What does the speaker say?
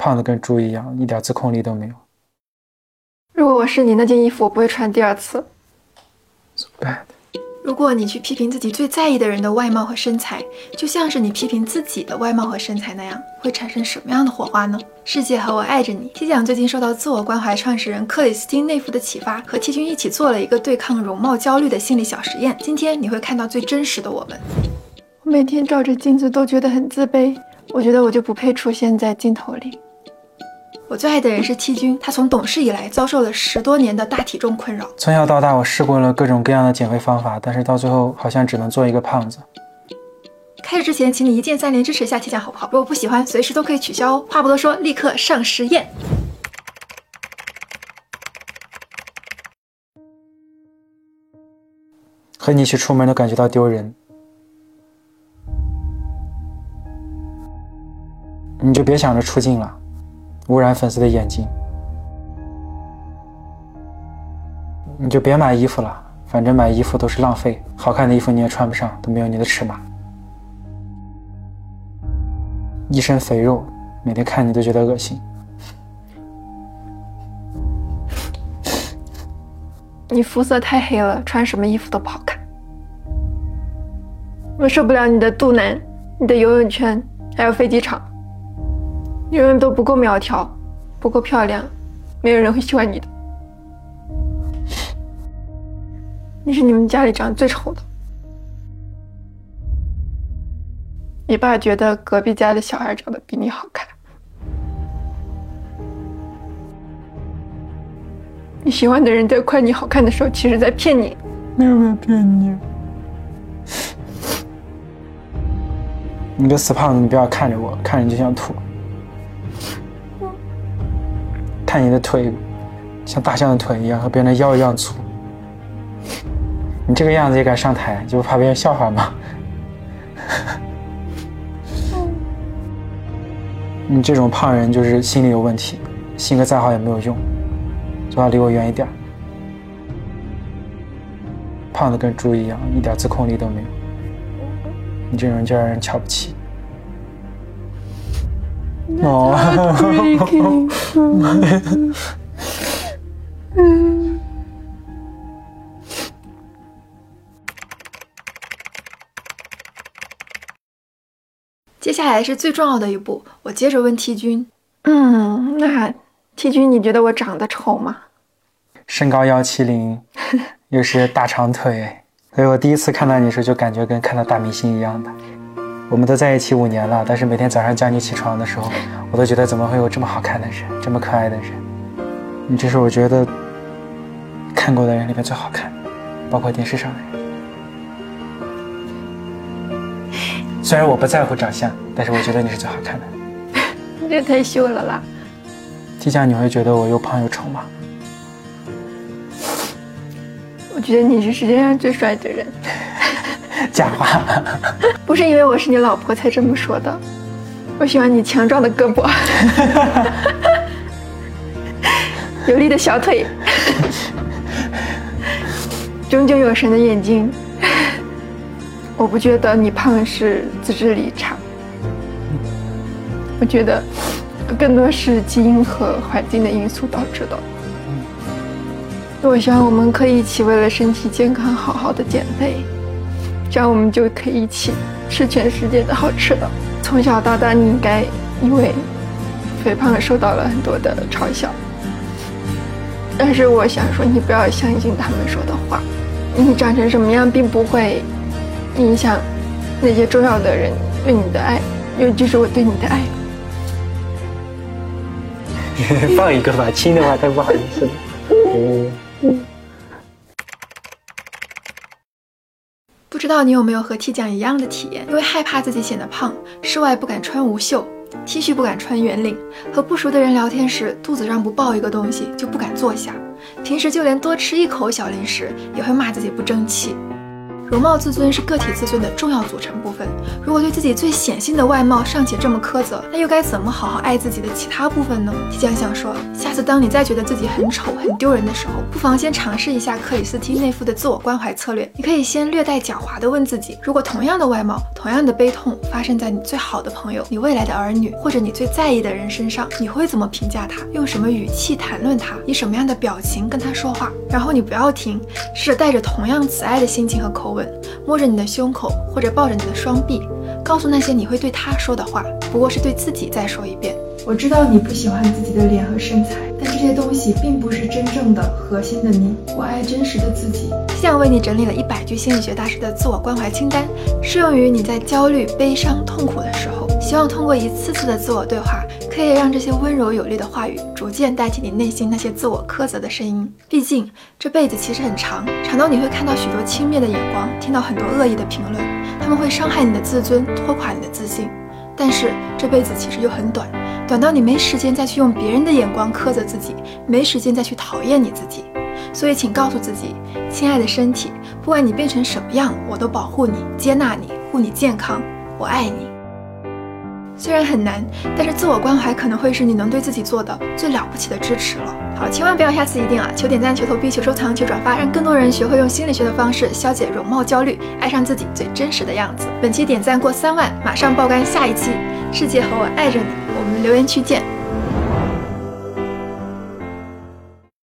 胖的跟猪一样，一点自控力都没有。如果我是你，那件衣服我不会穿第二次。So bad。如果你去批评自己最在意的人的外貌和身材，就像是你批评自己的外貌和身材那样，会产生什么样的火花呢？世界和我爱着你。T 奖最近受到自我关怀创始人克里斯汀内夫的启发，和 T 君一起做了一个对抗容貌焦虑的心理小实验。今天你会看到最真实的我们。我每天照着镜子都觉得很自卑，我觉得我就不配出现在镜头里。我最爱的人是 T 君，他从懂事以来遭受了十多年的大体重困扰。从小到大，我试过了各种各样的减肥方法，但是到最后好像只能做一个胖子。开始之前，请你一键三连支持一下 T 奖好不好？如果不喜欢，随时都可以取消哦。话不多说，立刻上实验。和你一起出门都感觉到丢人，你就别想着出镜了，污染粉丝的眼睛。你就别买衣服了，反正买衣服都是浪费，好看的衣服你也穿不上，都没有你的尺码。一身肥肉，每天看你都觉得恶心。你肤色太黑了，穿什么衣服都不好看。我受不了你的肚腩、你的游泳圈，还有飞机场。你永远都不够苗条，不够漂亮，没有人会喜欢你的。你是你们家里长得最丑的。你爸觉得隔壁家的小孩长得比你好看。你喜欢的人在夸你好看的时候，其实在骗你。没有在骗你。你个死胖子，你不要看着我，看着就想吐。看你的腿，像大象的腿一样，和别人的腰一样粗。你这个样子也敢上台，就不怕别人笑话吗？你这种胖人就是心理有问题，性格再好也没有用，最好离我远一点。胖的跟猪一样，一点自控力都没有。你这种人就让人瞧不起。哦。接下来是最重要的一步，我接着问 T 君。嗯，那 T 君，你觉得我长得丑吗？身高幺七零，又是大长腿，所以我第一次看到你的时候就感觉跟看到大明星一样的。我们都在一起五年了，但是每天早上叫你起床的时候，我都觉得怎么会有这么好看的人，这么可爱的人。你这是我觉得看过的人里面最好看，包括电视上的人。虽然我不在乎长相，但是我觉得你是最好看的。你这太秀了啦！T 酱，你会觉得我又胖又丑吗？我觉得你是世界上最帅的人。假话，不是因为我是你老婆才这么说的。我喜欢你强壮的胳膊，有力的小腿，炯炯有神的眼睛。我不觉得你胖是自制力差，我觉得更多是基因和环境的因素导致的。我希望我们可以一起为了身体健康好好的减肥，这样我们就可以一起吃全世界的好吃的。从小到大，你应该因为肥胖受到了很多的嘲笑，但是我想说，你不要相信他们说的话。你长成什么样，并不会。影响那些重要的人对你的爱，尤其是我对你的爱。放一个吧，亲的话太不好意思了。知道你有没有和 T 酱一样的体验？因为害怕自己显得胖，室外不敢穿无袖，T 恤不敢穿圆领，和不熟的人聊天时，肚子上不抱一个东西就不敢坐下。平时就连多吃一口小零食，也会骂自己不争气。容貌自尊是个体自尊的重要组成部分。如果对自己最显性的外貌尚且这么苛责，那又该怎么好好爱自己的其他部分呢？即将想说，下次当你再觉得自己很丑、很丢人的时候，不妨先尝试一下克里斯汀内夫的自我关怀策略。你可以先略带狡猾地问自己：如果同样的外貌、同样的悲痛发生在你最好的朋友、你未来的儿女或者你最在意的人身上，你会怎么评价他？用什么语气谈论他？以什么样的表情跟他说话？然后你不要停，试着带着同样慈爱的心情和口吻，摸着你的胸口或者抱着你的双臂。告诉那些你会对他说的话，不过是对自己再说一遍。我知道你不喜欢自己的脸和身材，但这些东西并不是真正的核心的你。我爱真实的自己。这样为你整理了一百句心理学大师的自我关怀清单，适用于你在焦虑、悲伤、痛苦的时候。希望通过一次次的自我对话，可以让这些温柔有力的话语逐渐代替你内心那些自我苛责的声音。毕竟这辈子其实很长，长到你会看到许多轻蔑的眼光，听到很多恶意的评论。他们会伤害你的自尊，拖垮你的自信。但是这辈子其实又很短，等到你没时间再去用别人的眼光苛责自己，没时间再去讨厌你自己。所以，请告诉自己，亲爱的身体，不管你变成什么样，我都保护你、接纳你、护你健康，我爱你。虽然很难，但是自我关怀可能会是你能对自己做的最了不起的支持了。好，千万不要下次一定啊！求点赞，求投币，求收藏，求转发，让更多人学会用心理学的方式消解容貌焦虑，爱上自己最真实的样子。本期点赞过三万，马上爆肝下一期。世界和我爱着你，我们留言区见。